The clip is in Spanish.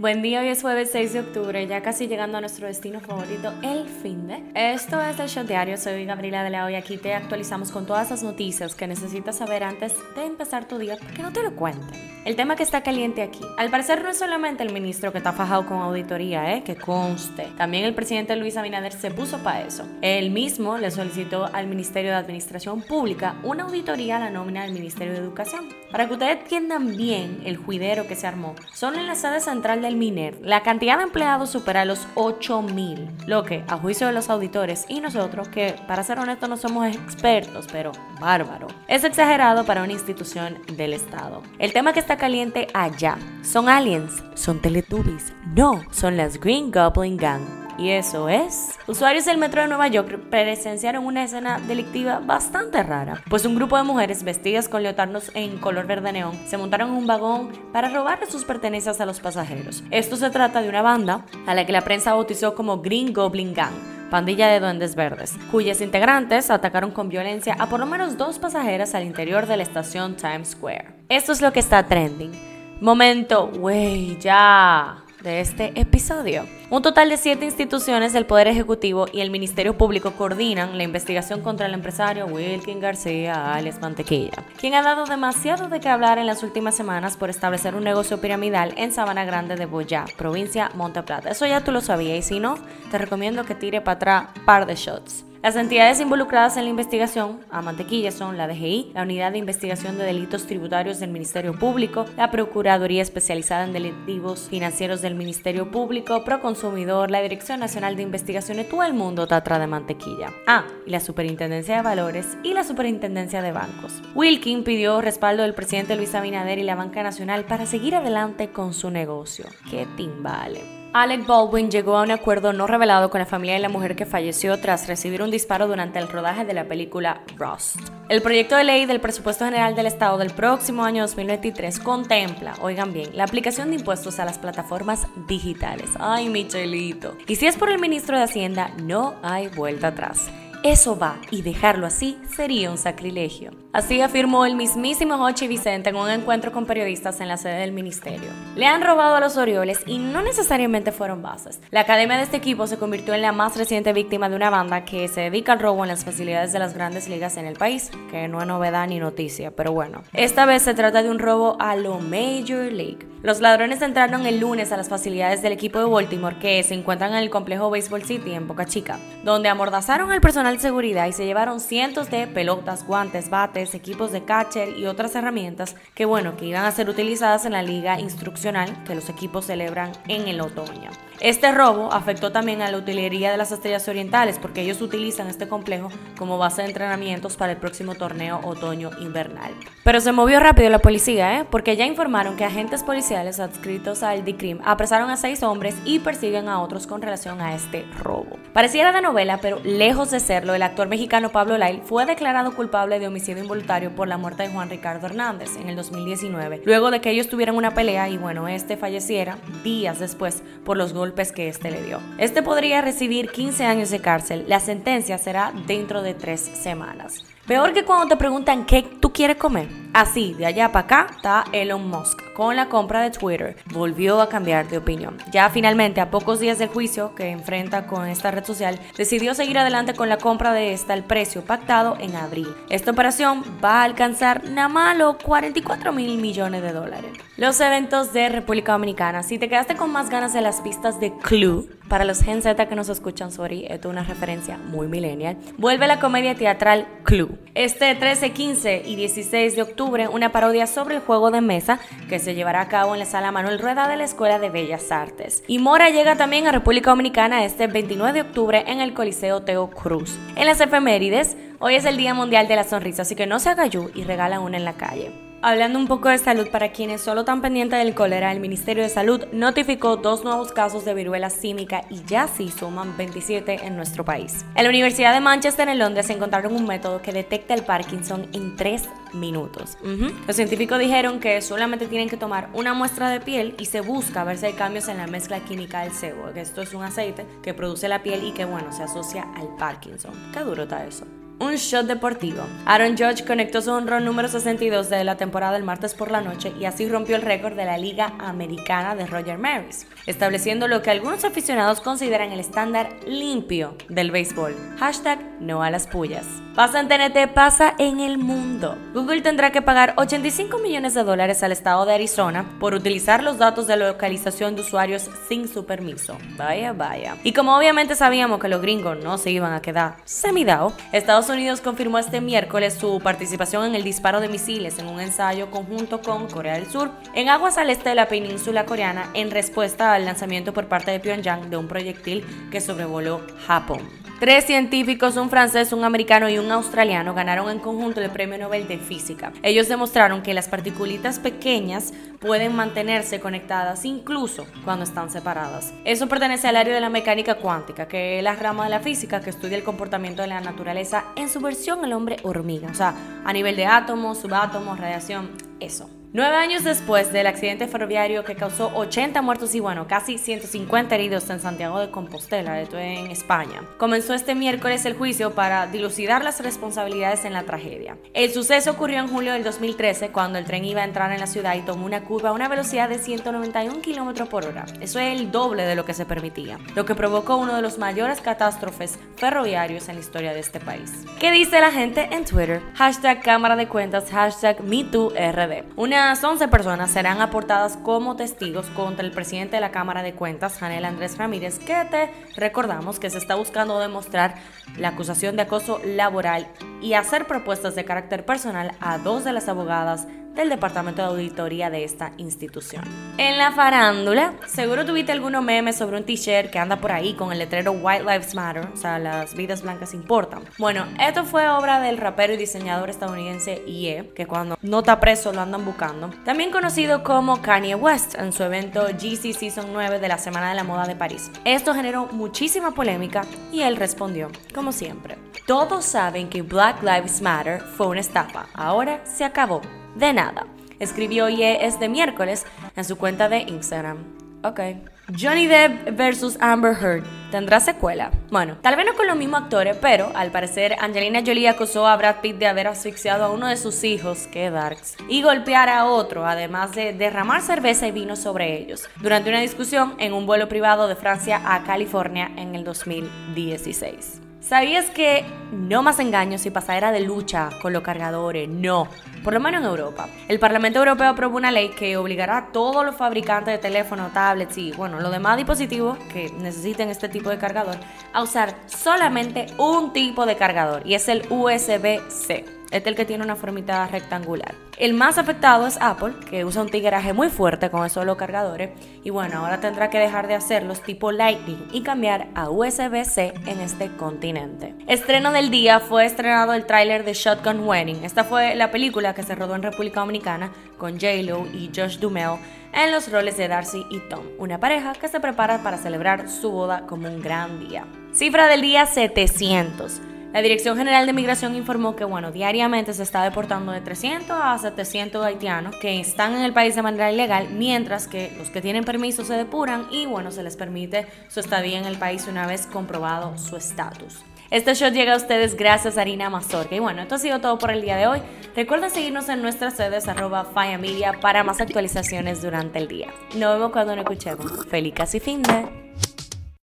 Buen día, hoy es jueves 6 de octubre, ya casi llegando a nuestro destino favorito, el fin de. Esto es el Show Diario, soy Gabriela de la y aquí te actualizamos con todas las noticias que necesitas saber antes de empezar tu día, para que no te lo cuenten. El tema que está caliente aquí. Al parecer no es solamente el ministro que está fajado con auditoría, ¿eh? que conste. También el presidente Luis Abinader se puso para eso. Él mismo le solicitó al Ministerio de Administración Pública una auditoría a la nómina del Ministerio de Educación. Para que ustedes entiendan bien el juidero que se armó, son en la sede central de Miner, la cantidad de empleados supera los 8000, lo que, a juicio de los auditores y nosotros, que para ser honestos no somos expertos, pero bárbaro, es exagerado para una institución del Estado. El tema que está caliente allá son aliens, son teletubbies, no, son las Green Goblin Gang. Y eso es. Usuarios del metro de Nueva York presenciaron una escena delictiva bastante rara, pues un grupo de mujeres vestidas con leotardos en color verde neón se montaron en un vagón para robarle sus pertenencias a los pasajeros. Esto se trata de una banda a la que la prensa bautizó como Green Goblin Gang pandilla de duendes verdes, cuyas integrantes atacaron con violencia a por lo menos dos pasajeras al interior de la estación Times Square. Esto es lo que está trending. Momento, wey, ya de este episodio. Un total de siete instituciones del Poder Ejecutivo y el Ministerio Público coordinan la investigación contra el empresario Wilkin García Alex Mantequilla, quien ha dado demasiado de qué hablar en las últimas semanas por establecer un negocio piramidal en Sabana Grande de Boyá, provincia Monte Plata. Eso ya tú lo sabías y si no, te recomiendo que tire para atrás par de shots. Las entidades involucradas en la investigación a mantequilla son la DGI, la Unidad de Investigación de Delitos Tributarios del Ministerio Público, la Procuraduría Especializada en Delitivos Financieros del Ministerio Público, Proconsumidor, la Dirección Nacional de Investigaciones, todo el mundo atrás de mantequilla. Ah, y la Superintendencia de Valores y la Superintendencia de Bancos. Wilkin pidió respaldo del presidente Luis Abinader y la Banca Nacional para seguir adelante con su negocio. ¡Qué timbale! Alec Baldwin llegó a un acuerdo no revelado con la familia de la mujer que falleció tras recibir un disparo durante el rodaje de la película Rust. El proyecto de ley del presupuesto general del Estado del próximo año 2023 contempla, oigan bien, la aplicación de impuestos a las plataformas digitales. Ay, Michelito. Y si es por el ministro de Hacienda, no hay vuelta atrás. Eso va, y dejarlo así sería un sacrilegio. Así afirmó el mismísimo Hochi Vicente en un encuentro con periodistas en la sede del ministerio. Le han robado a los Orioles y no necesariamente fueron bases. La academia de este equipo se convirtió en la más reciente víctima de una banda que se dedica al robo en las facilidades de las grandes ligas en el país, que no es novedad ni noticia, pero bueno. Esta vez se trata de un robo a lo Major League. Los ladrones entraron el lunes a las facilidades del equipo de Baltimore que se encuentran en el complejo Baseball City en Boca Chica, donde amordazaron al personal seguridad y se llevaron cientos de pelotas, guantes, bates, equipos de catcher y otras herramientas que bueno, que iban a ser utilizadas en la liga instruccional que los equipos celebran en el otoño. Este robo afectó también a la utilería de las estrellas orientales porque ellos utilizan este complejo como base de entrenamientos para el próximo torneo otoño-invernal. Pero se movió rápido la policía, ¿eh? porque ya informaron que agentes policiales adscritos al DICRIM apresaron a seis hombres y persiguen a otros con relación a este robo. Pareciera de novela, pero lejos de serlo, el actor mexicano Pablo Lyle fue declarado culpable de homicidio involuntario por la muerte de Juan Ricardo Hernández en el 2019, luego de que ellos tuvieran una pelea y bueno, este falleciera días después por los golpes que este le dio. Este podría recibir 15 años de cárcel. La sentencia será dentro de tres semanas. Peor que cuando te preguntan qué tú quieres comer. Así, de allá para acá, está Elon Musk. Con la compra de Twitter, volvió a cambiar de opinión. Ya finalmente, a pocos días del juicio que enfrenta con esta red social, decidió seguir adelante con la compra de esta al precio pactado en abril. Esta operación va a alcanzar nada más los 44 mil millones de dólares. Los eventos de República Dominicana. Si te quedaste con más ganas de las pistas de Clue, para los Gen Z que nos escuchan, sorry, esto es una referencia muy millennial. Vuelve la comedia teatral Clue. Este 13, 15 y 16 de octubre, una parodia sobre el juego de mesa que se llevará a cabo en la sala Manuel Rueda de la Escuela de Bellas Artes. Y Mora llega también a República Dominicana este 29 de octubre en el Coliseo Teo Cruz. En las efemérides, hoy es el Día Mundial de la Sonrisa, así que no se haga y regala una en la calle. Hablando un poco de salud, para quienes solo están pendientes del cólera, el Ministerio de Salud notificó dos nuevos casos de viruela símica y ya sí suman 27 en nuestro país. En la Universidad de Manchester en Londres encontraron un método que detecta el Parkinson en 3 minutos. Los científicos dijeron que solamente tienen que tomar una muestra de piel y se busca ver si hay cambios en la mezcla química del sebo, que esto es un aceite que produce la piel y que bueno, se asocia al Parkinson. Qué duro está eso. Un shot deportivo. Aaron Judge conectó su honrón número 62 de la temporada el martes por la noche y así rompió el récord de la Liga Americana de Roger Maris, estableciendo lo que algunos aficionados consideran el estándar limpio del béisbol. Hashtag no a las pullas. Pasa en TNT, pasa en el mundo. Google tendrá que pagar 85 millones de dólares al estado de Arizona por utilizar los datos de localización de usuarios sin su permiso. Vaya, vaya. Y como obviamente sabíamos que los gringos no se iban a quedar semidao, Estados Unidos confirmó este miércoles su participación en el disparo de misiles en un ensayo conjunto con Corea del Sur en aguas al este de la península coreana en respuesta al lanzamiento por parte de Pyongyang de un proyectil que sobrevoló Japón. Tres científicos, un francés, un americano y un australiano, ganaron en conjunto el Premio Nobel de Física. Ellos demostraron que las partículas pequeñas pueden mantenerse conectadas incluso cuando están separadas. Eso pertenece al área de la mecánica cuántica, que es la rama de la física que estudia el comportamiento de la naturaleza en su versión el hombre hormiga, o sea, a nivel de átomos, subátomos, radiación, eso. Nueve años después del accidente ferroviario que causó 80 muertos y bueno, casi 150 heridos en Santiago de Compostela, esto en España, comenzó este miércoles el juicio para dilucidar las responsabilidades en la tragedia. El suceso ocurrió en julio del 2013 cuando el tren iba a entrar en la ciudad y tomó una curva a una velocidad de 191 km por hora. Eso es el doble de lo que se permitía, lo que provocó uno de los mayores catástrofes ferroviarios en la historia de este país. ¿Qué dice la gente en Twitter? Hashtag cámara de cuentas, hashtag MeTooRD. Unas 11 personas serán aportadas como testigos contra el presidente de la Cámara de Cuentas, Janel Andrés Ramírez, que te recordamos que se está buscando demostrar la acusación de acoso laboral y hacer propuestas de carácter personal a dos de las abogadas del departamento de auditoría de esta institución. En la farándula, seguro tuviste algunos memes sobre un t-shirt que anda por ahí con el letrero White Lives Matter, o sea, las vidas blancas importan. Bueno, esto fue obra del rapero y diseñador estadounidense Ye, que cuando no está preso lo andan buscando. También conocido como Kanye West en su evento GC Season 9 de la Semana de la Moda de París. Esto generó muchísima polémica y él respondió, como siempre. Todos saben que Black Lives Matter fue una estafa, ahora se acabó de nada. Escribió Ye este miércoles en su cuenta de Instagram. Ok. Johnny Depp versus Amber Heard. ¿Tendrá secuela? Bueno, tal vez no con los mismos actores, pero al parecer Angelina Jolie acusó a Brad Pitt de haber asfixiado a uno de sus hijos, que darks, y golpear a otro, además de derramar cerveza y vino sobre ellos, durante una discusión en un vuelo privado de Francia a California en el 2016. ¿Sabías que no más engaños y pasadera de lucha con los cargadores? No, por lo menos en Europa. El Parlamento Europeo aprobó una ley que obligará a todos los fabricantes de teléfonos, tablets y, bueno, los demás dispositivos que necesiten este tipo de cargador a usar solamente un tipo de cargador y es el USB-C. Este es el que tiene una formita rectangular. El más afectado es Apple, que usa un tigueraje muy fuerte con esos los cargadores. Y bueno, ahora tendrá que dejar de hacerlos tipo Lightning y cambiar a USB-C en este continente. Estreno del día fue estrenado el tráiler de Shotgun Wedding. Esta fue la película que se rodó en República Dominicana con J-Lo y Josh Dumel en los roles de Darcy y Tom, una pareja que se prepara para celebrar su boda como un gran día. Cifra del día 700. La Dirección General de Migración informó que, bueno, diariamente se está deportando de 300 a 700 haitianos que están en el país de manera ilegal, mientras que los que tienen permiso se depuran y, bueno, se les permite su estadía en el país una vez comprobado su estatus. Este show llega a ustedes gracias a Harina Mazorca. Y bueno, esto ha sido todo por el día de hoy. Recuerda seguirnos en nuestras redes arroba Media para más actualizaciones durante el día. Nos vemos cuando nos escuchemos. Feliz casi fin de...